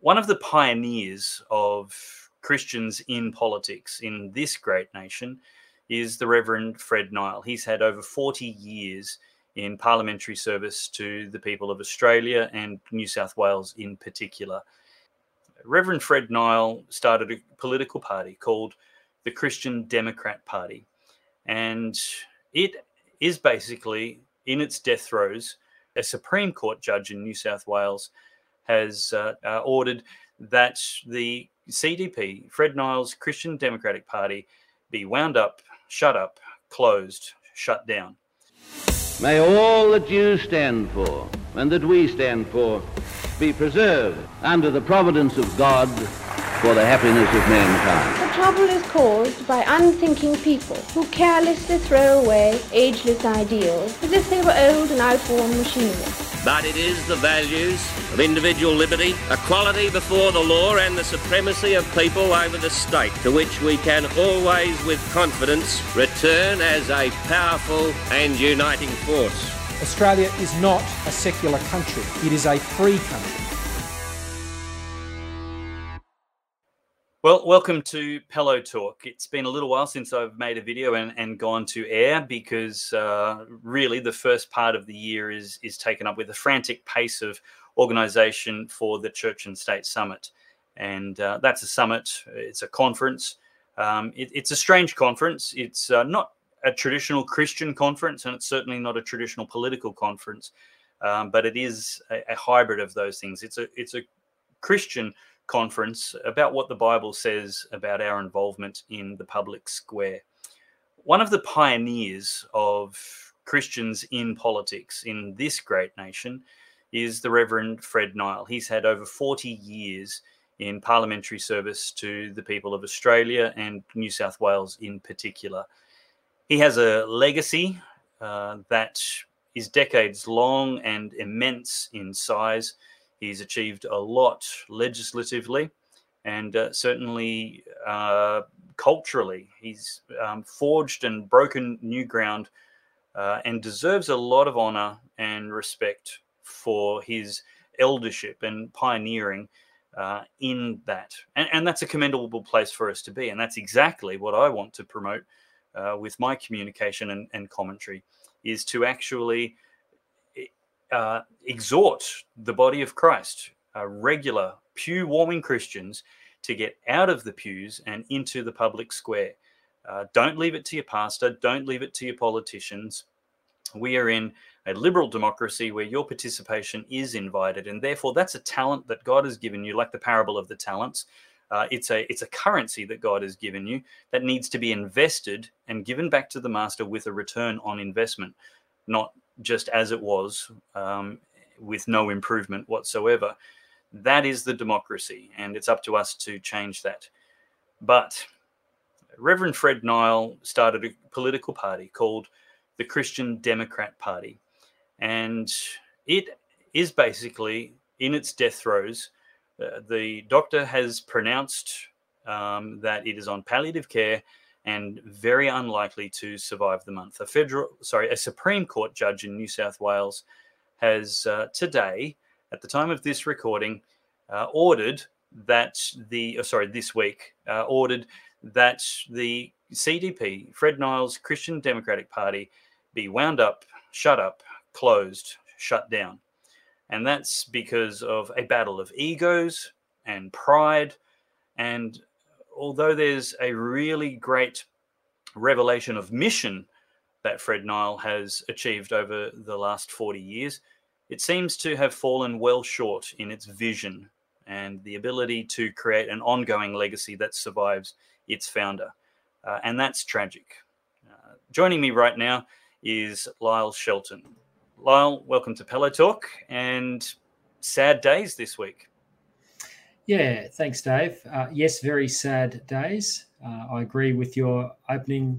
one of the pioneers of Christians in politics in this great nation is the Reverend Fred Nile. He's had over 40 years in parliamentary service to the people of Australia and New South Wales in particular. Reverend Fred Nile started a political party called the Christian Democrat Party. And it is basically, in its death throes, a Supreme Court judge in New South Wales has uh, uh, ordered that the CDP, Fred Nile's Christian Democratic Party, be wound up, shut up, closed, shut down. May all that you stand for and that we stand for be preserved under the providence of God for the happiness of mankind. The trouble is caused by unthinking people who carelessly throw away ageless ideals as if they were old and outworn machinery. But it is the values of individual liberty, equality before the law, and the supremacy of people over the state to which we can always, with confidence, return as a powerful and uniting force. Australia is not a secular country, it is a free country. Well, welcome to Pellowe Talk. It's been a little while since I've made a video and, and gone to air because uh, really the first part of the year is is taken up with a frantic pace of organisation for the Church and State Summit, and uh, that's a summit. It's a conference. Um, it, it's a strange conference. It's uh, not a traditional Christian conference, and it's certainly not a traditional political conference, um, but it is a, a hybrid of those things. It's a it's a Christian conference about what the Bible says about our involvement in the public square. One of the pioneers of Christians in politics in this great nation is the Reverend Fred Nile. He's had over 40 years in parliamentary service to the people of Australia and New South Wales in particular. He has a legacy uh, that is decades long and immense in size. He's achieved a lot legislatively and uh, certainly uh, culturally. He's um, forged and broken new ground uh, and deserves a lot of honor and respect for his eldership and pioneering uh, in that. And, and, that's a commendable place for us to be. And that's exactly what I want to promote uh, with my communication and, and commentary is to actually uh, exhort the body of Christ, uh, regular pew warming Christians, to get out of the pews and into the public square. Uh, don't leave it to your pastor. Don't leave it to your politicians. We are in a liberal democracy where your participation is invited, and therefore that's a talent that God has given you, like the parable of the talents. Uh, it's a it's a currency that God has given you that needs to be invested and given back to the master with a return on investment, not just as it was um, with no improvement whatsoever. That is the democracy, and it's up to us to change that. But Reverend Fred Nile started a political party called the Christian Democrat Party, and it is basically in its death throes. Uh, the doctor has pronounced um, that it is on palliative care and very unlikely to survive the month. A federal, sorry, a Supreme Court judge in New South Wales has uh, today, at the time of this recording, uh, ordered that the, oh, sorry, this week, uh, ordered that the CDP, Fred Nile's Christian Democratic Party, be wound up, shut up, closed, shut down. And that's because of a battle of egos and pride and although there's a really great revelation of mission that Fred Nile has achieved over the last 40 years, it seems to have fallen well short in its vision and the ability to create an ongoing legacy that survives its founder. Uh, and that's tragic. Uh, joining me right now is Lyle Shelton. Lyle, welcome to Pellowe Talk and sad days this week. Yeah, thanks, Dave. Uh, yes, very sad days. Uh, I agree with your opening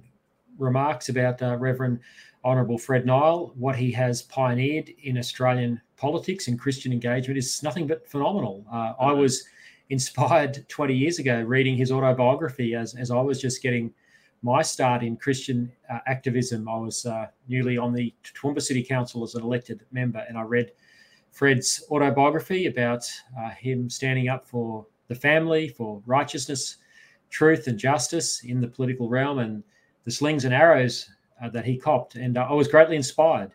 remarks about uh, Reverend Honourable Fred Nile. What he has pioneered in Australian politics and Christian engagement is nothing but phenomenal. Uh, I mm-hmm. was inspired 20 years ago reading his autobiography as, as I was just getting my start in Christian uh, activism. I was uh, newly on the Toowoomba City Council as an elected member, and I read Fred's autobiography about uh, him standing up for the family, for righteousness, truth, and justice in the political realm, and the slings and arrows uh, that he copped. And uh, I was greatly inspired.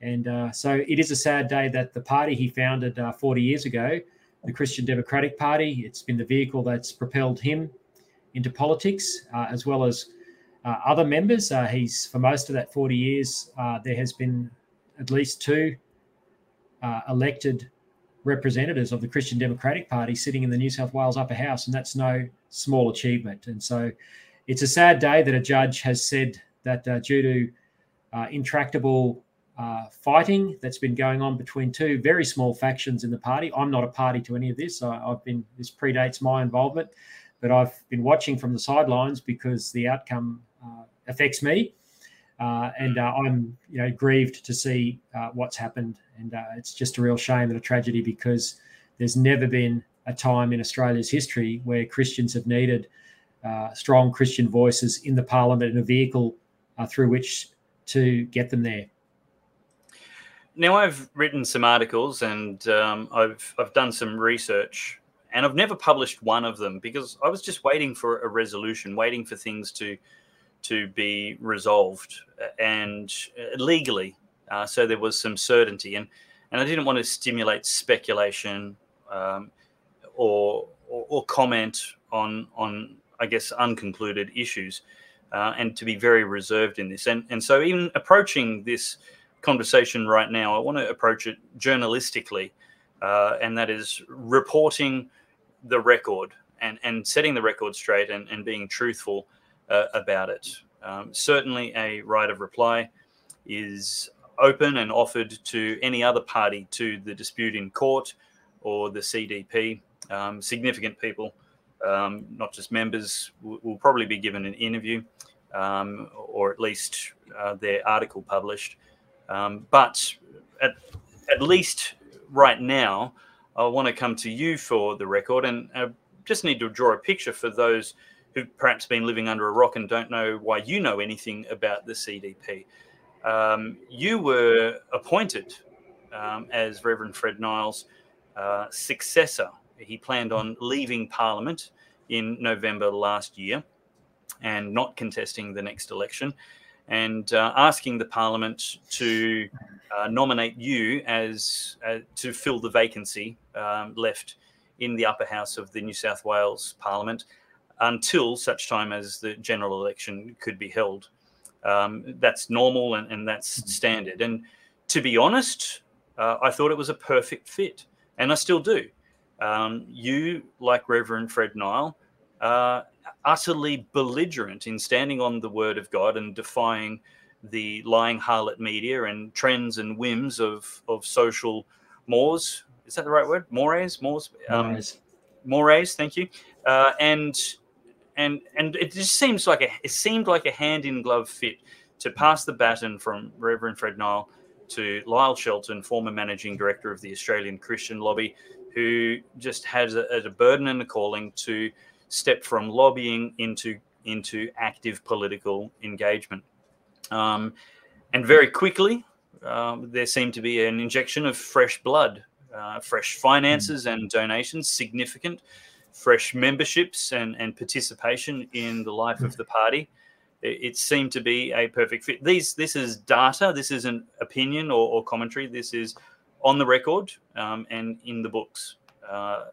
And uh, so it is a sad day that the party he founded uh, 40 years ago, the Christian Democratic Party, it's been the vehicle that's propelled him into politics, as well as other members. he's, for most of that 40 years, there has been at least two uh, elected representatives of the Christian Democratic Party sitting in the New South Wales upper house, and that's no small achievement. And so it's a sad day that a judge has said that uh, due to uh, intractable uh, fighting that's been going on between two very small factions in the party. I'm not a party to any of this. I, have been this predates my involvement, but I've been watching from the sidelines because the outcome uh, affects me. Uh, and uh, I'm, you know, grieved to see uh, what's happened, and uh, it's just a real shame and a tragedy because there's never been a time in Australia's history where Christians have needed uh, strong Christian voices in the Parliament and a vehicle uh, through which to get them there. Now, I've written some articles and um, I've I've done some research, and I've never published one of them because I was just waiting for a resolution, waiting for things to to be resolved uh, and uh, legally. Uh, so there was some certainty, and and I didn't want to stimulate speculation um, or, or, or comment on on I guess unconcluded issues, uh, and to be very reserved in this. And and so even approaching this conversation right now, I want to approach it journalistically, uh, and that is reporting the record and and setting the record straight and, and being truthful uh, about it. Um, certainly, a right of reply is open and offered to any other party to the dispute in court or the CDP. Um, significant people, um, not just members, will, probably be given an interview um, or at least uh, their article published. Um, but at, at least right now, I want to come to you for the record and uh, just need to draw a picture for those who've perhaps been living under a rock and don't know why you know anything about the CDP. Um, you were appointed um, as Reverend Fred Nile's uh, successor. He planned on leaving Parliament in November last year and not contesting the next election and uh, asking the Parliament to uh, nominate you as uh, to fill the vacancy um, left in the upper house of the New South Wales Parliament until such time as the general election could be held. Um, that's normal and, and, that's mm-hmm. standard. And to be honest, uh, I thought it was a perfect fit, and I still do. Um, you, like Reverend Fred Nile, uh, utterly belligerent in standing on the word of God and defying the lying harlot media and trends and whims of, of social mores. Is that the right word? Mores? Mores? Um, mores. Mores, thank you. Uh, and and and it just seems like a it seemed like a hand in glove fit to pass the baton from Reverend Fred Nile to Lyle Shelton, former managing director of the Australian Christian Lobby, who just has a, a burden and a calling to step from lobbying into into active political engagement. Um, and very quickly, um, there seemed to be an injection of fresh blood, uh, fresh finances mm. and donations, significant fresh memberships and, and participation in the life of the party. It, it seemed to be a perfect fit. These this is data. This isn't opinion or, or commentary. This is on the record um, and in the books. Uh,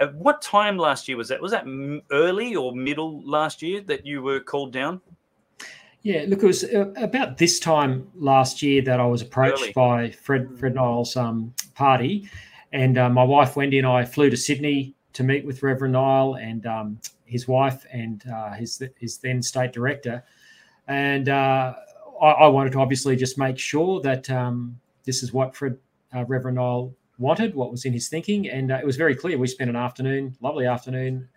at what time last year was that? Was that early or middle last year that you were called down? Yeah, look, it was uh, about this time last year that I was approached early. by Fred Fred Nile's um, party, and uh, my wife Wendy and I flew to Sydney to meet with Reverend Nile and um, his wife and uh, his his then state director, and uh, I, I, wanted to obviously just make sure that um, this is what Fred uh, Reverend Nile wanted, what was in his thinking, and uh, it was very clear. We spent an afternoon, lovely afternoon.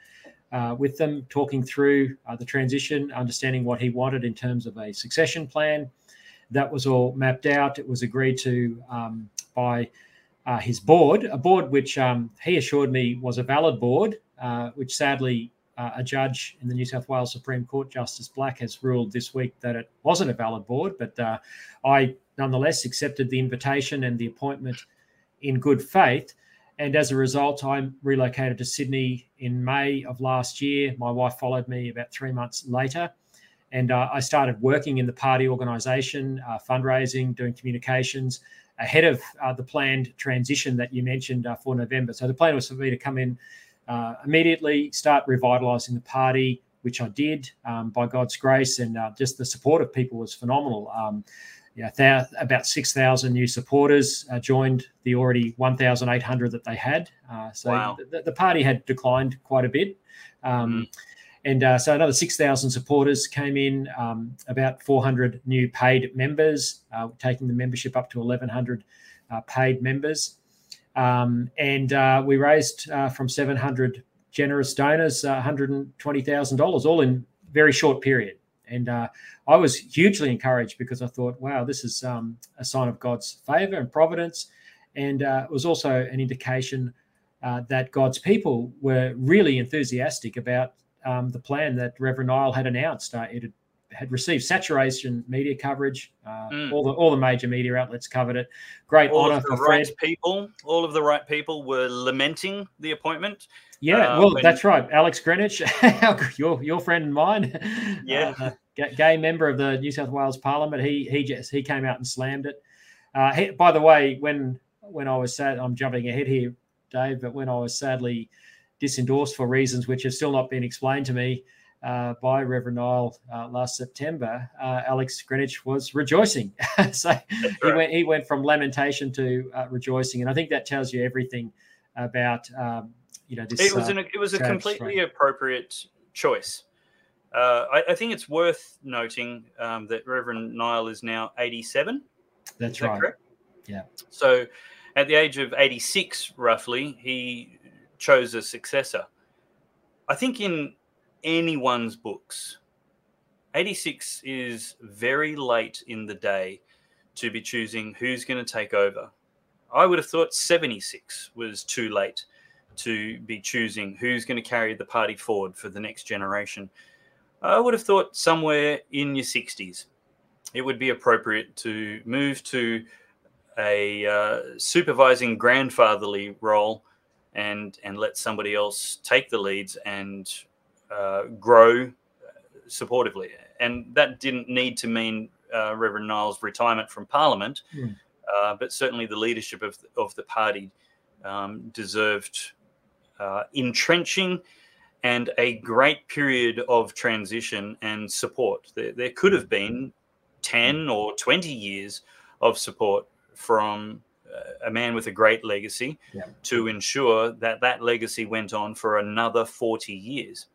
Uh, with them, talking through uh, the transition, understanding what he wanted in terms of a succession plan. That was all mapped out. It was agreed to um, by uh, his board, a board which um, he assured me was a valid board, uh, which sadly uh, a judge in the New South Wales Supreme Court, Justice Black, has ruled this week that it wasn't a valid board. But uh, I nonetheless accepted the invitation and the appointment in good faith. And as a result, I relocated to Sydney in May of last year. My wife followed me about three months later. And uh, I started working in the party organisation, uh, fundraising, doing communications ahead of uh, the planned transition that you mentioned uh, for November. So the plan was for me to come in uh, immediately, start revitalising the party, which I did um, by God's grace, and uh, just the support of people was phenomenal. Um, yeah, th- about 6,000 new supporters uh, joined the already 1,800 that they had. Uh, so wow. the, the, party had declined quite a bit. Um, mm. And uh, so another 6,000 supporters came in, um, about 400 new paid members, uh, taking the membership up to 1,100 uh, paid members. Um, and uh, we raised from 700 generous donors $120,000, all in very short period. And uh, I was hugely encouraged because I thought, wow, this is um, a sign of God's favor and providence. And uh, it was also an indication uh, that God's people were really enthusiastic about um, the plan that Reverend Nile had announced. Uh, it had, had, received saturation media coverage. Mm. All the all the major media outlets covered it. Great all honor for right Fred. people. All of the right people were lamenting the appointment. Yeah, uh, well, when... that's right. Alex Greenwich, your your friend and mine. Yeah, uh, gay member of the New South Wales Parliament. He he just he came out and slammed it. Uh, he, by the way, when when I was sad, I'm jumping ahead here, Dave, but when I was sadly disendorsed for reasons which have still not been explained to me uh, by Reverend Nile uh, last September, uh, Alex Greenwich was rejoicing. so right. he went he went from lamentation to uh, rejoicing, and I think that tells you everything about. Um, you know, this, it was an, it was a completely appropriate choice. Uh, I, I, think it's worth noting um, that Reverend Nile is now 87. That's right. Correct? Yeah. So at the age of 86, roughly, he chose a successor. I think in anyone's books, 86 is very late in the day to be choosing who's going to take over. I would have thought 76 was too late to be choosing who's going to carry the party forward for the next generation. I would have thought somewhere in your 60s, it would be appropriate to move to a uh, supervising grandfatherly role and and let somebody else take the leads and uh, grow supportively. And that didn't need to mean uh, Reverend Nile's retirement from Parliament, mm. but certainly the leadership of of the party um, deserved uh, entrenching and a great period of transition and support. There, there could have been 10 or 20 years of support from uh, a man with a great legacy yeah. to ensure that that legacy went on for another 40 years.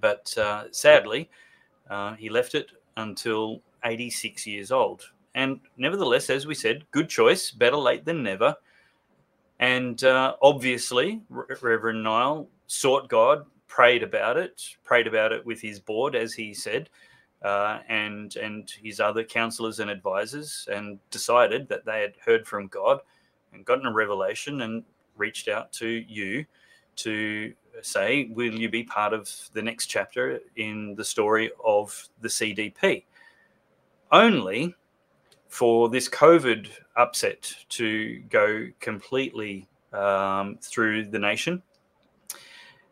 But uh, sadly, uh, he left it until 86 years old. And nevertheless, as we said, good choice, better late than never. And uh, obviously, Reverend Nile sought God, prayed about it, prayed about it with his board, as he said, uh, and and his other counselors and advisors, and decided that they had heard from God and gotten a revelation and reached out to you to say, will you be part of the next chapter in the story of the CDP? Only for this COVID upset to go completely um, through the nation.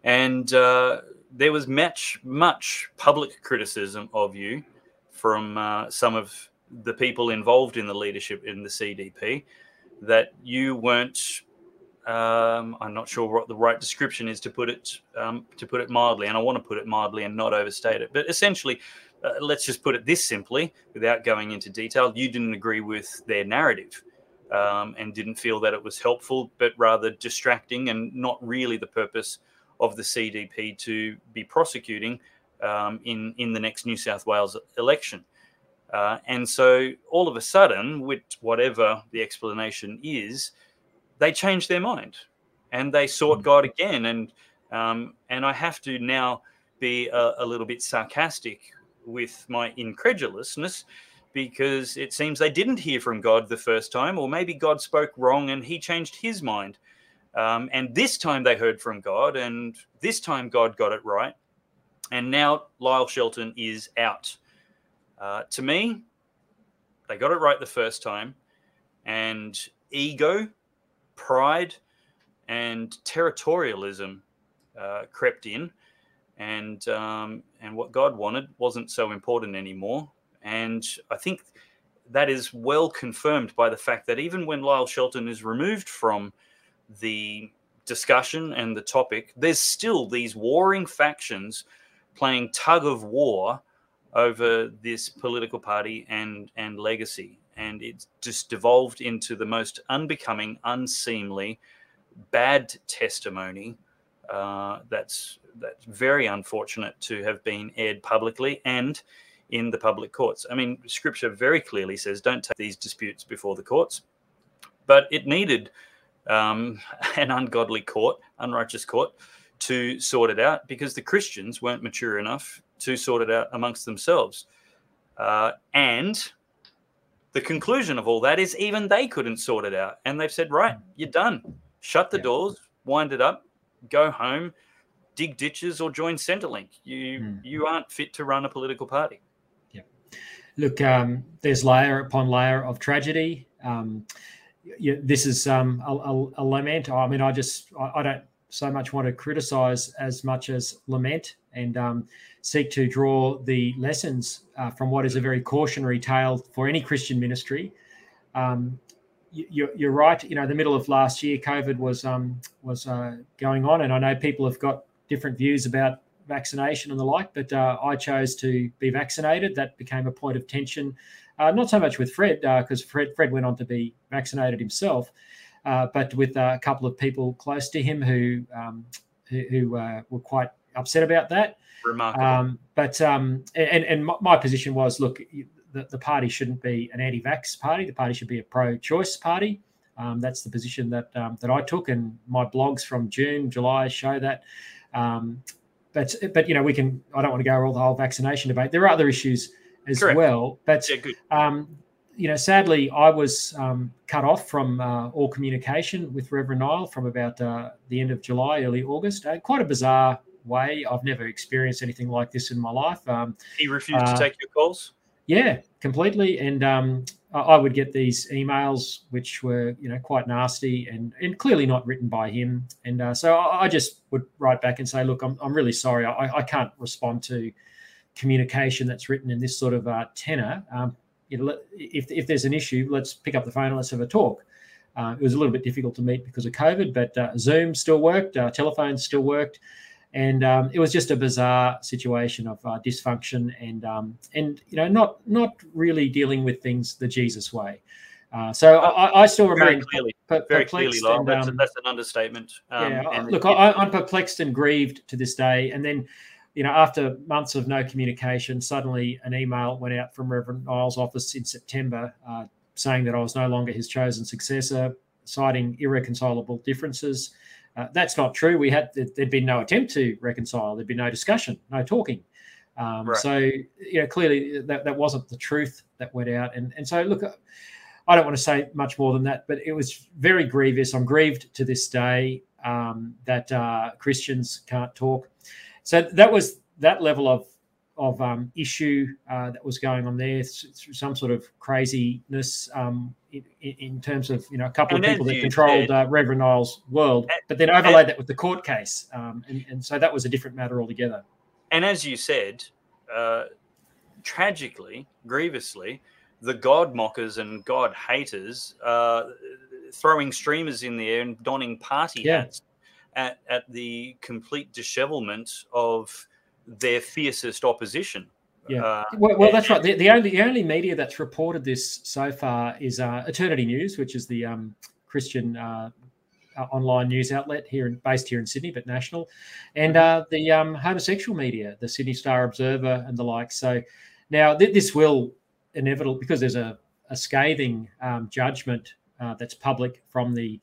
And uh, there was much, much public criticism of you from uh, some of the people involved in the leadership in the CDP that you weren't. Um, I'm not sure what the right description is to put it um, to put it mildly, and I want to put it mildly and not overstate it. But essentially, uh, let's just put it this simply, without going into detail, you didn't agree with their narrative um, and didn't feel that it was helpful, but rather distracting and not really the purpose of the CDP to be prosecuting um, in in the next New South Wales election. Uh, and so all of a sudden, with whatever the explanation is, they changed their mind and they sought hmm. God again. And um, and I have to now be a, a little bit sarcastic with my incredulousness because it seems they didn't hear from God the first time, or maybe God spoke wrong and he changed his mind. Um, and this time they heard from God, and this time God got it right. And now Lyle Shelton is out. Uh, to me, they got it right the first time, and ego pride and territorialism uh, crept in, and um, and what God wanted wasn't so important anymore. And I think that is well confirmed by the fact that even when Lyle Shelton is removed from the discussion and the topic, there's still these warring factions playing tug of war over this political party and and legacy and it's just devolved into the most unbecoming unseemly bad testimony uh, that's that's very unfortunate to have been aired publicly and in the public courts. I mean, Scripture very clearly says, "Don't take these disputes before the courts," but it needed um, an ungodly court, unrighteous court, to sort it out because the Christians weren't mature enough to sort it out amongst themselves. Uh, and the conclusion of all that is even they couldn't sort it out. And they've said, right, you're done. Shut the yeah. doors, wind it up, go home, dig ditches, or join Centrelink. You mm. you aren't fit to run a political party. Yeah. Look, um, there's layer upon layer of tragedy. Um, yeah, this is um, a, a, a, lament. I mean, I just I, I, don't so much want to criticize as much as lament and um, seek to draw the lessons uh, from what is a very cautionary tale for any Christian ministry. Um, you, are right. You know, the middle of last year, COVID was um, was uh, going on, and I know people have got different views about vaccination and the like. But uh, I chose to be vaccinated. That became a point of tension uh, not so much with Fred, because uh, Fred Fred went on to be vaccinated himself, uh, but with uh, a couple of people close to him who um, who, who were quite upset about that. Remarkable. Um, but um, and and my position was, look, the, the party shouldn't be an anti-vax party. The party should be a pro-choice party. Um, that's the position that um, that I took, and my blogs from June, July show that. Um, but but you know we can. I don't want to go over all the whole vaccination debate. There are other issues as Correct. well. But yeah, um, you know, sadly, I was um, cut off from uh, all communication with Reverend Nile from about uh, the end of July, early August. Uh, quite a bizarre way. I've never experienced anything like this in my life. Um, he refused to uh, take your calls. Yeah, completely. And um, I would get these emails, which were you know quite nasty and and clearly not written by him. And uh, so I just would write back and say, look, I'm I'm really sorry. I, I can't respond to communication that's written in this sort of uh, tenor, um, you know, if, if there's an issue, let's pick up the phone and let's have a talk. Uh, it was a little bit difficult to meet because of COVID, but uh, Zoom still worked, uh, telephones still worked, and um, it was just a bizarre situation of uh, dysfunction and um, and you know not not really dealing with things the Jesus way. Uh, so I, I, still remain very clearly, per- very clearly, and, that's, um, that's, an understatement. Um, yeah, look, I, I'm perplexed and grieved to this day, and then you know, after months of no communication, suddenly an email went out from Reverend Nile's office in September uh, saying that I was no longer his chosen successor, citing irreconcilable differences. Uh, that's not true. We had there'd been no attempt to reconcile. There'd been no discussion, no talking. Um, right. So you know, clearly that, that wasn't the truth that went out. And and so look, I don't want to say much more than that, but it was very grievous. I'm grieved to this day um, that uh, Christians can't talk. So that was that level of of um, issue uh, that was going on there, some sort of craziness um, in, terms of you know a couple and of people that controlled uh, Reverend Nile's world, but then overlaid and, that with the court case, um, and, and, so that was a different matter altogether. And as you said, uh, tragically, grievously, the God mockers and God haters uh, throwing streamers in the air and donning party yeah. hats at, at the complete dishevelment of their fiercest opposition. Yeah, uh, well, well, that's right. The, the, only the only media that's reported this so far is uh, Eternity News, which is the um, Christian uh, uh online news outlet here, in, based here in Sydney, but national, and mm-hmm. uh, the um, homosexual media, the Sydney Star Observer, and the like. So now th- this will inevitable because there's a, a scathing um, judgment uh, that's public from the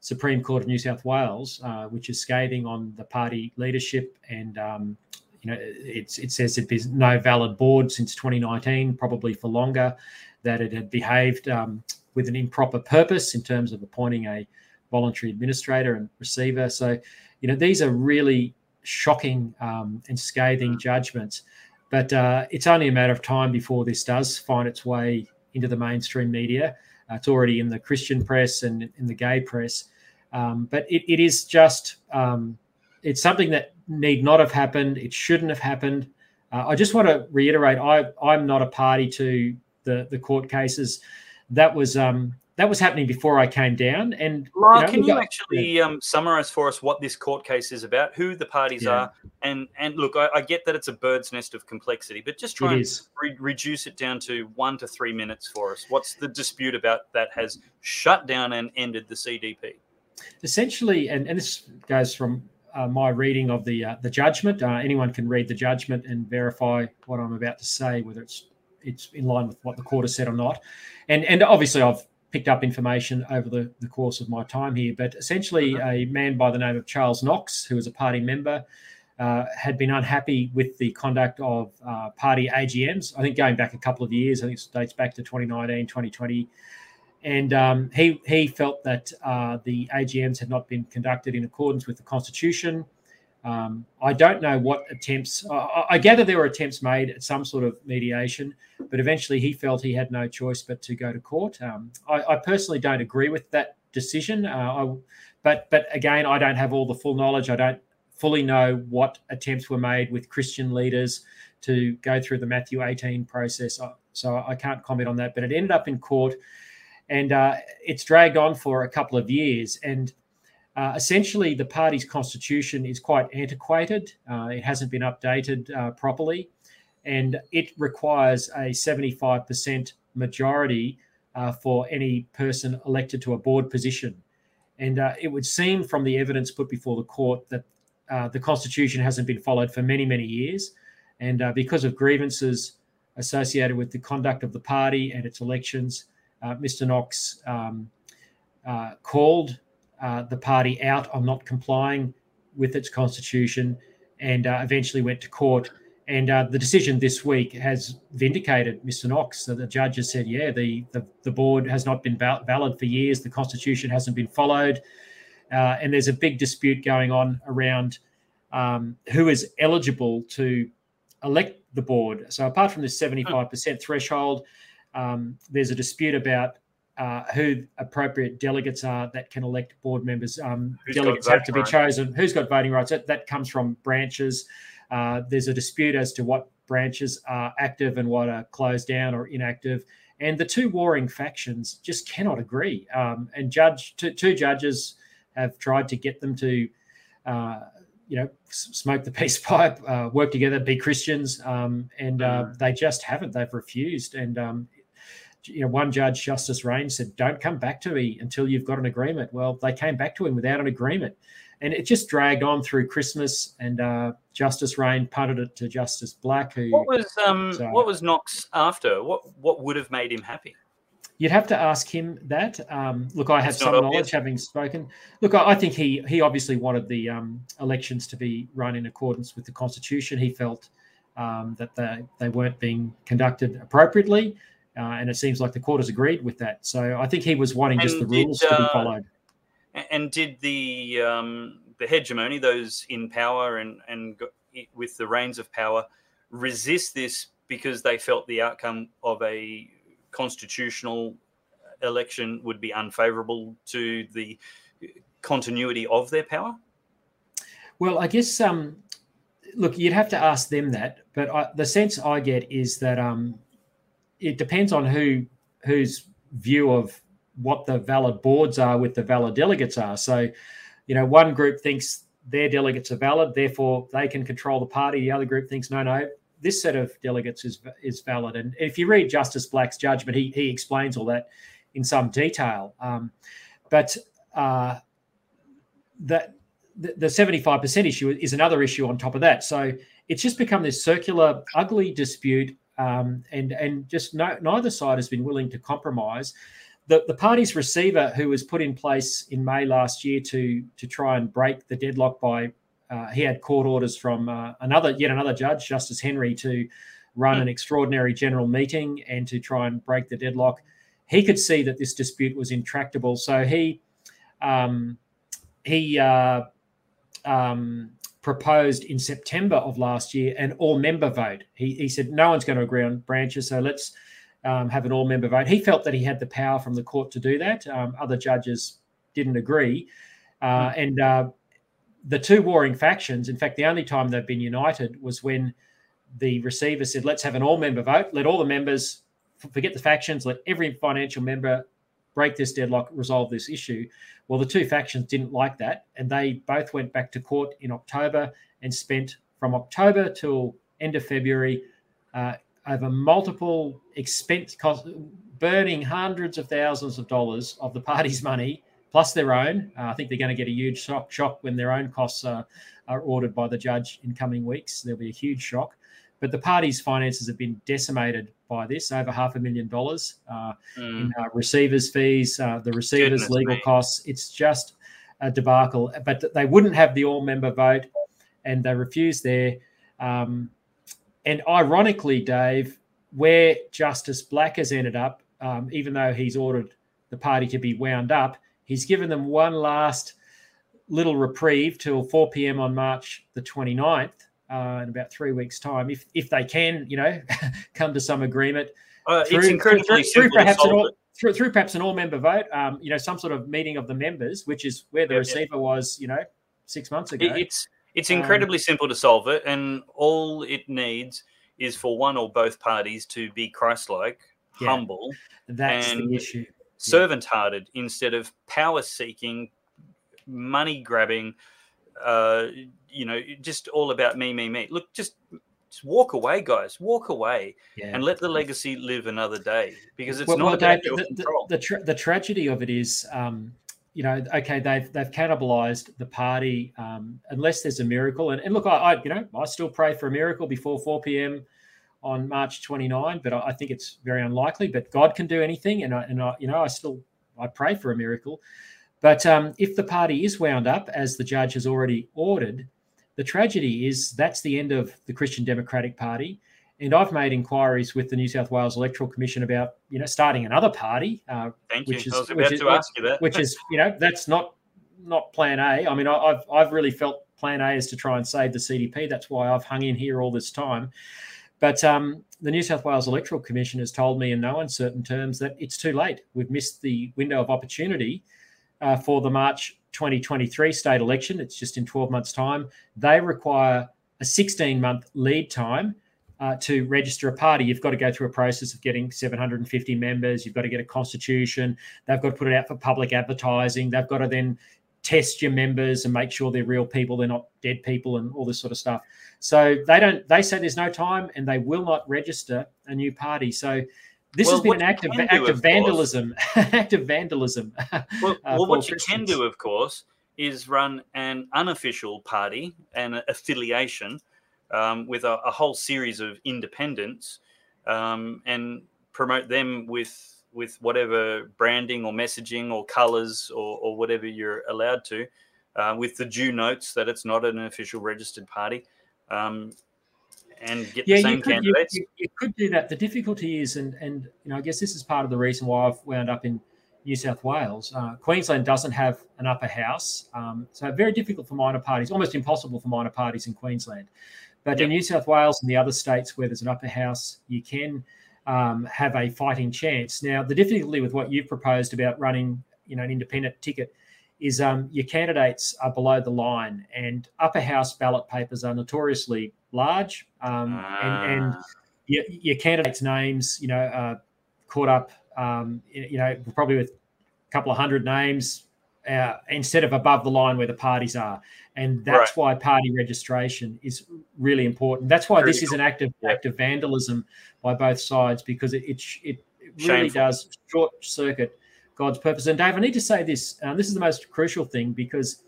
Supreme Court of New South Wales, uh, which is scathing on the party leadership and um, you know it says that there's no valid board since 2019, probably for longer, that it had behaved um, with an improper purpose in terms of appointing a voluntary administrator and receiver. So, you know, these are really shocking um, and scathing judgments. But uh, it's only a matter of time before this does find its way into the mainstream media. Uh, it's already in the Christian press and in the gay press. Um, but it, it is just um, it's something that need not have happened. It shouldn't have happened. Uh, I just want to reiterate: I I'm not a party to the the court cases. That was um, that was happening before I came down. And you know, can you got, actually yeah. um, summarize for us what this court case is about, who the parties yeah. are, and and look, I, I, get that it's a bird's nest of complexity, but just try it and re- reduce it down to one to three minutes for us. What's the dispute about that has shut down and ended the CDP? Essentially, and, and this goes from uh, my reading of the uh, the judgment. Uh, anyone can read the judgment and verify what I'm about to say, whether it's it's in line with what the court has said or not. And and obviously, I've picked up information over the, the course of my time here. But essentially, a man by the name of Charles Knox, who was a party member, uh, had been unhappy with the conduct of uh, party AGMs. I think going back a couple of years, I think it dates back to 2019, 2020. And um, he, he felt that uh, the AGMs had not been conducted in accordance with the Constitution. Um, I don't know what attempts, I, I, gather there were attempts made at some sort of mediation, but eventually he felt he had no choice but to go to court. Um, I, I, personally don't agree with that decision, uh, I, but, but again, I don't have all the full knowledge. I don't fully know what attempts were made with Christian leaders to go through the Matthew 18 process. So I can't comment on that, but it ended up in court and uh, it's dragged on for a couple of years. And uh, essentially, the party's constitution is quite antiquated. Uh, it hasn't been updated uh, properly, and it requires a 75% majority uh, for any person elected to a board position. And uh, it would seem from the evidence put before the court that the constitution hasn't been followed for many, many years. And because of grievances associated with the conduct of the party and its elections, Mr. Knox um, called uh, the party out on not complying with its constitution and uh, eventually went to court. And uh, the decision this week has vindicated Mr. Knox. So the judge has said, yeah, the, the, the board has not been val- valid for years. The constitution hasn't been followed. Uh, and there's a big dispute going on around um, who is eligible to elect the board. So apart from this 75% threshold, um, there's a dispute about uh, who appropriate delegates are that can elect board members. Um, delegates have to be chosen. Who's got voting rights? That, that comes from branches. Uh, there's a dispute as to what branches are active and what are closed down or inactive. And the two warring factions just cannot agree. Um, and judge two, two, judges have tried to get them to, uh, you know, smoke the peace pipe, uh, work together, be Christians, um, and uh, mm. they just haven't. They've refused, and um, you know, one judge, Justice Rein, said, "Don't come back to me until you've got an agreement." Well, they came back to him without an agreement, and it just dragged on through Christmas. And uh, Justice Rein punted it to Justice Black. Who what was um, so, what was Knox after? What what would have made him happy? You'd have to ask him that. Um, look, I have some knowledge having spoken. Look, I, I, think he he obviously wanted the um, elections to be run in accordance with the constitution. He felt um, that they, they weren't being conducted appropriately. Uh, and it seems like the court has agreed with that. So I think he was wanting and just the did, rules to be uh, followed. And did the um, the hegemony, those in power and and with the reins of power, resist this because they felt the outcome of a constitutional election would be unfavourable to the continuity of their power? Well, I guess um, look, you'd have to ask them that, but I, the sense I get is that um, it depends on who whose view of what the valid boards are with the valid delegates are. So, you know, one group thinks their delegates are valid, therefore they can control the party. The other group thinks no, no, this set of delegates is is valid. And if you read Justice Black's judgment, he he explains all that in some detail. Um, but uh, that the five percent issue is another issue on top of that. So it's just become this circular, ugly dispute um, and and just no, neither side has been willing to compromise. The, the party's receiver, who was put in place in May last year to to try and break the deadlock by, uh, he had court orders from uh, another yet another judge, Justice Henry, to run an extraordinary general meeting and to try and break the deadlock. He could see that this dispute was intractable, so he um, he uh, um, proposed in September of last year an all member vote. He, he said, no one's going to agree on branches, so let's um, have an all member vote. He felt that he had the power from the court to do that. Um, other judges didn't agree. Uh, mm. And uh, the two warring factions, in fact, the only time they've been united was when the receiver said, let's have an all member vote, let all the members forget the factions, let every financial member break this deadlock, resolve this issue. Well, the two factions didn't like that, and they both went back to court in October and spent from October till end of February uh, over multiple expense cost, burning hundreds of thousands of dollars of the party's money plus their own. Uh, I think they're going to get a huge shock, shock when their own costs are, are ordered by the judge in coming weeks. There'll be a huge shock. But the party's finances have been decimated by this, over half a million dollars uh, mm. in uh, receivers' fees, uh, the receivers' Goodness legal me. costs. It's just a debacle. But they wouldn't have the all-member vote, and they refused there. Um, and ironically, Dave, where Justice Black has ended up, um, even though he's ordered the party to be wound up, he's given them one last little reprieve till 4 p.m. on March the 29th uh, in about three weeks' time, if if they can, you know, come to some agreement. Uh, through, it's incredibly through, through perhaps an all, through, through, perhaps an all-member vote, um, you know, some sort of meeting of the members, which is where the yeah, receiver yeah. was, you know, six months ago. It's it's um, incredibly um, simple to solve it, and all it needs is for one or both parties to be Christ-like, yeah, humble, that's the issue, servant-hearted instead of power-seeking, money-grabbing. Uh, you know, just all about me, me, me. Look, just just walk away, guys. Walk away yeah. and let the legacy live another day because it's well, not well, about Dave, the. The, the, tra- the, tragedy of it is, um, you know, okay, they've they've cannibalized the party um, unless there's a miracle. And, and look, I, I, you know I still pray for a miracle before 4 p.m. on March 29, but I, I think it's very unlikely. But God can do anything, and I, and I, you know, I still I pray for a miracle. But um, if the party is wound up, as the judge has already ordered, the tragedy is that's the end of the Christian Democratic Party. And I've made inquiries with the New South Wales Electoral Commission about, you know, starting another party. Uh, Thank which you. Is, I was about to ask you that. which is, you know, that's not not Plan A. I mean, I, I've I've really felt Plan A is to try and save the CDP. That's why I've hung in here all this time. But um, the New South Wales Electoral Commission has told me in no uncertain terms that it's too late. We've missed the window of opportunity uh, for the March 2023 state election. It's just in 12 months' time. They require a 16 month lead time uh, to register a party. You've got to go through a process of getting 750 members. You've got to get a constitution. They've got to put it out for public advertising. They've got to then test your members and make sure they're real people, they're not dead people, and all this sort of stuff. So they don't. They say there's no time, and they will not register a new party. So this well, has been an act of, act of, vandalism. act of vandalism. Well, uh, well what you can do, of course, is run an unofficial party and affiliation um, with a, a, whole series of independents um, and promote them with with whatever branding or messaging or colors or, or whatever you're allowed to, uh, with the due notes that it's not an official registered party. Um, and get yeah, the same you could, candidates. You, you, could do that. The difficulty is, and and you know, I guess this is part of the reason why I've wound up in New South Wales. Uh, Queensland doesn't have an upper house, um, so very difficult for minor parties, almost impossible for minor parties in Queensland. But yep. in New South Wales and the other states where there's an upper house, you can um, have a fighting chance. Now, the difficulty with what you've proposed about running, you know, an independent ticket is um, your candidates are below the line, and upper house ballot papers are notoriously large, um, and, and ah. your, your, candidates' names, you know, are caught up, um, you know, probably with a couple of hundred names uh, instead of above the line where the parties are, and that's right. why party registration is really important. That's why Very this cool. is an act of yeah. act of vandalism by both sides because it it, it really Shameful. does short circuit God's purpose. And Dave, I need to say this. Um, this is the most crucial thing because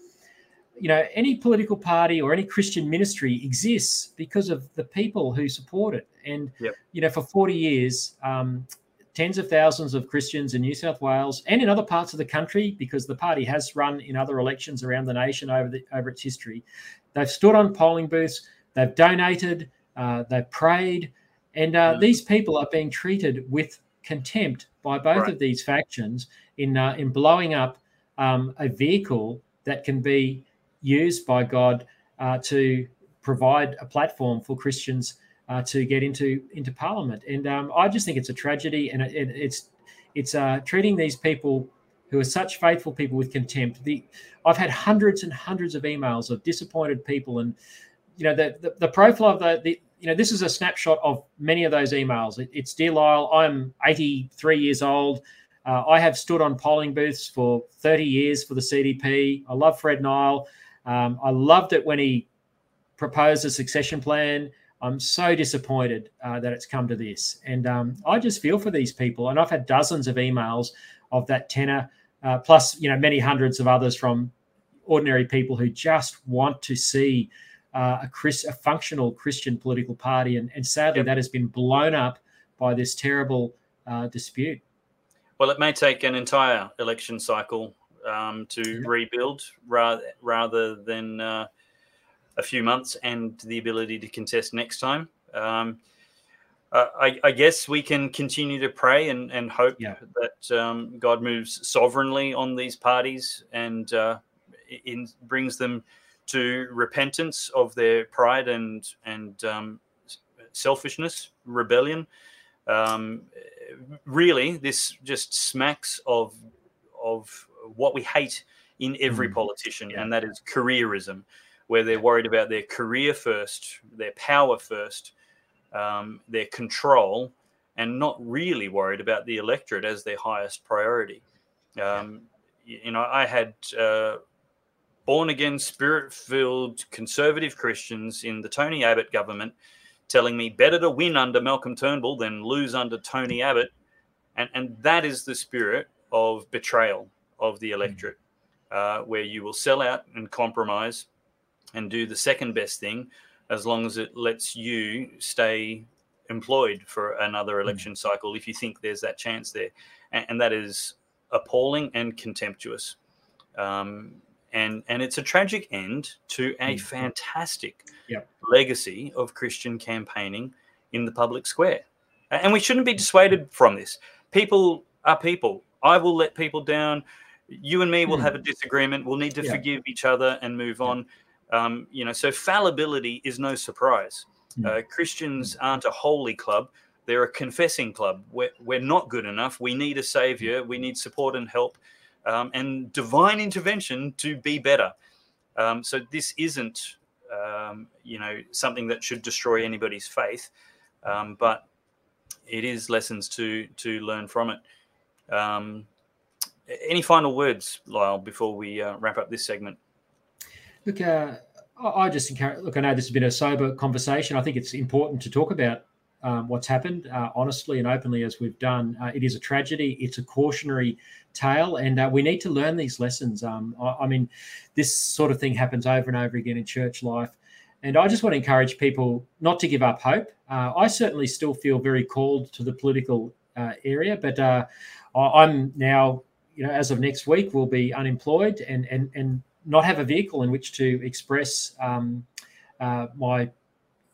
you know any political party or any Christian ministry exists because of the people who support it. And yep. you know, for forty years, um, tens of thousands of Christians in New South Wales and in other parts of the country, because the party has run in other elections around the nation over the over its history, they've stood on polling booths, they've donated, uh, they've prayed, and uh, mm. these people are being treated with contempt by both right. of these factions in uh, in blowing up um, a vehicle that can be used by God uh, to provide a platform for Christians uh, to get into into Parliament. And um, I just think it's a tragedy, and it, it, it's it's uh, treating these people who are such faithful people with contempt. The I've had hundreds and hundreds of emails of disappointed people, and you know the the, the profile of the, the you know this is a snapshot of many of those emails. It, it's dear Lyle, I'm 83 years old. Uh, I have stood on polling booths for 30 years for the CDP. I love Fred Nile. Um, I loved it when he proposed a succession plan. I'm so disappointed uh, that it's come to this. And um, I just feel for these people. And I've had dozens of emails of that tenor, uh, plus, you know, many hundreds of others from ordinary people who just want to see uh, a, Chris, a functional Christian political party. And, and sadly, yep. that has been blown up by this terrible uh, dispute. Well, it may take an entire election cycle um, to rebuild rather, rather than uh, a few months and the ability to contest next time. Um, uh, I, I, guess we can continue to pray and, and hope yeah. that um, God moves sovereignly on these parties and uh, in, brings them to repentance of their pride and and um, selfishness, rebellion. Um, really, this just smacks of of what we hate in every mm. politician, and that is careerism where they're worried about their career first, their power first, um, their control, and not really worried about the electorate as their highest priority. Um, you know, I had uh, born again, spirit filled conservative Christians in the Tony Abbott government telling me better to win under Malcolm Turnbull than lose under Tony Abbott. And, and that is the spirit of betrayal of the electorate, uh, where you will sell out and compromise and do the second best thing as long as it lets you stay employed for another election mm. cycle if you think there's that chance there. And, and that is appalling and contemptuous. Um, and, and it's a tragic end to a mm. fantastic yep. legacy of Christian campaigning in the public square. And we shouldn't be dissuaded from this. People are people. I will let people down. You and me will have a disagreement. We'll need to yeah. forgive each other and move on. Um, you know, so fallibility is no surprise. Hmm. Uh, Christians hmm. aren't a holy club; they're a confessing club. We're we're not good enough. We need a savior. We need support and help, um, and divine intervention to be better. Um, so this isn't, um, you know, something that should destroy anybody's faith, um, but it is lessons to to learn from it. Any final words, Lyle, before we uh, wrap up this segment? Look, uh, I just encourage. Look, I know this has been a sober conversation. I think it's important to talk about um, what's happened uh, honestly and openly as we've done. Uh, it is a tragedy. It's a cautionary tale, and uh, we need to learn these lessons. Um, I, I, mean, this sort of thing happens over and over again in church life. And I just want to encourage people not to give up hope. Uh, I certainly still feel very called to the political uh, area, but uh, I'm now, you know, as of next week, will be unemployed and and and not have a vehicle in which to express um, uh, my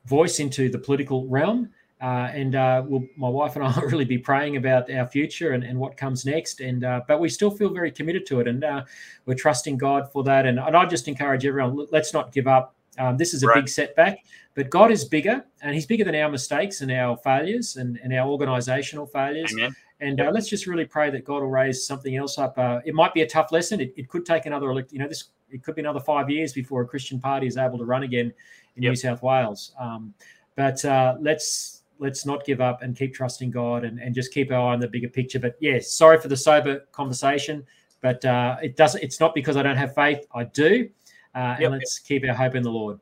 voice into the political realm. Uh, and uh, we'll, my wife and I will really be praying about our future and, and what comes next. And uh, but we still feel very committed to it, and uh, we're trusting God for that. And, and I just encourage everyone: let's not give up. Um, this is a right. big setback, but God is bigger, and He's bigger than our mistakes and our failures and, and our organisational failures. Amen. And uh, let's just really pray that God will raise something else up. Uh, it might be a tough lesson. It, it could take another, you know, this it could be another five years before a Christian party is able to run again in yep. New South Wales. Um, but uh, let's let's not give up and keep trusting God and, and just keep our eye on the bigger picture. But yeah, sorry for the sober conversation, but uh, it doesn't. It's not because I don't have faith. I do, uh, yep. and let's keep our hope in the Lord.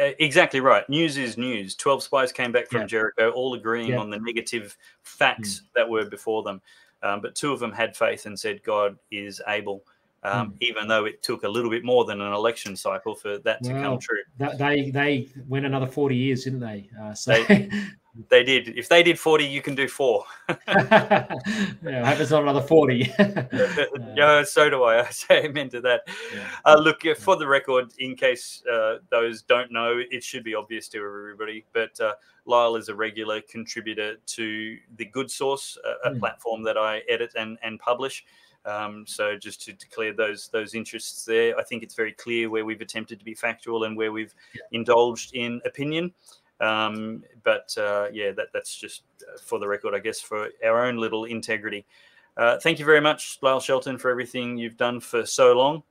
Uh, exactly right. News is news. Twelve spies came back from Jericho, all agreeing on the negative facts mm. that were before them. Um, but two of them had faith and said, "God is able." um, mm. even though it took a little bit more than an election cycle for that to come true. That, they they went another forty years, didn't they? Uh, so they, they, did. If they did forty, you can do four. yeah, I hope it's not another forty. yeah, so do I. I say amen to that. Yeah. Uh, look, for the record, in case uh, those don't know, it should be obvious to everybody. But uh, Lyle is a regular contributor to the Good Sauce, a, a mm. platform that I edit and and publish. Um, so just to declare those those interests there, I think it's very clear where we've attempted to be factual and where we've yeah. indulged in opinion. Um, but uh, yeah, that that's just uh, for the record, I guess, for our own little integrity. uh, thank you very much, Lyle Shelton, for everything you've done for so long.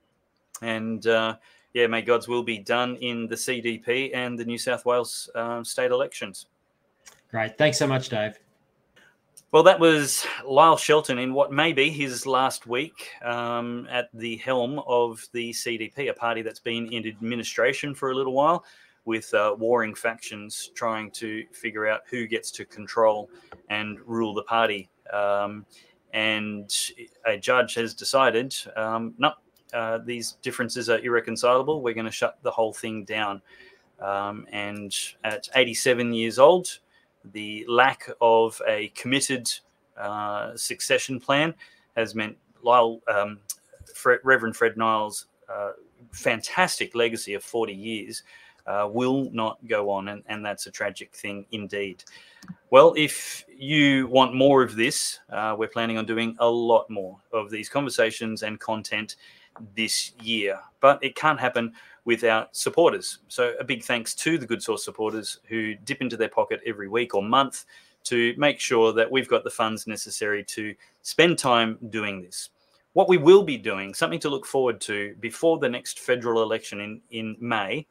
And uh, yeah, may God's will be done in the CDP and the New South Wales um, state elections. Great. Thanks so much, Dave. Well, that was Lyle Shelton in what may be his last week um, at the helm of the CDP, a party that's been in administration for a little while with uh, warring factions trying to figure out who gets to control and rule the party. Um, and a judge has decided um, no, uh, these differences are irreconcilable. We're going to shut the whole thing down. Um, and at 87 years old, the lack of a committed uh, succession plan has meant Lyle, um, Fred, Reverend Fred Nile's uh, fantastic legacy of 40 years uh, will not go on, and, and that's a tragic thing indeed. Well, if you want more of this, uh, we're planning on doing a lot more of these conversations and content this year, but it can't happen without supporters. So, a big thanks to the Good Sauce supporters who dip into their pocket every week or month to make sure that we've got the funds necessary to spend time doing this. What we will be doing, something to look forward to before the next federal election in, in May,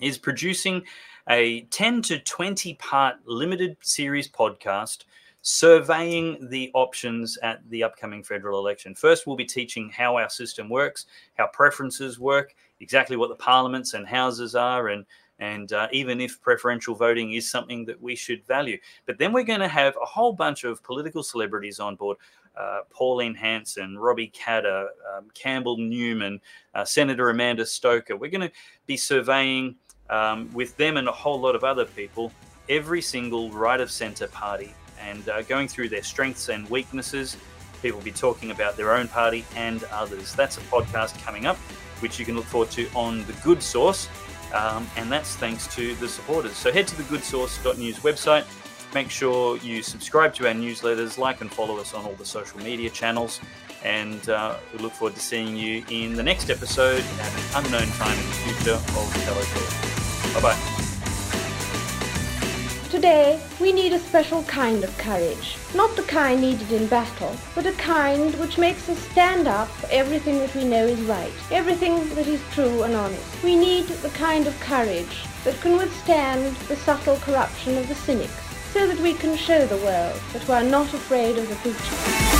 is producing a 10 to 20 part limited series podcast surveying the options at the upcoming federal election. First, we'll be teaching how our system works, how preferences work, exactly what the parliaments and houses are, and and uh, even if preferential voting is something that we should value. But then we're going to have a whole bunch of political celebrities on board. Uh, Pauline Hanson, Robbie Katter, um, Campbell Newman, uh, Senator Amanda Stoker. We're going to be surveying um, with them and a whole lot of other people every single right of centre party and uh, going through their strengths and weaknesses. People will be talking about their own party and others. That's a podcast coming up, which you can look forward to on the Good Sauce. Um, and that's thanks to the supporters. So head to the goodsauce.news website. Make sure you subscribe to our newsletters, like and follow us on all the social media channels. And uh, we look forward to seeing you in the next episode at an unknown time in the future of Pellowe Talk. Bye bye. Today, we need a special kind of courage. Not the kind needed in battle, but a kind which makes us stand up for everything that we know is right, everything that is true and honest. We need the kind of courage that can withstand the subtle corruption of the cynics, so that we can show the world that we are not afraid of the future.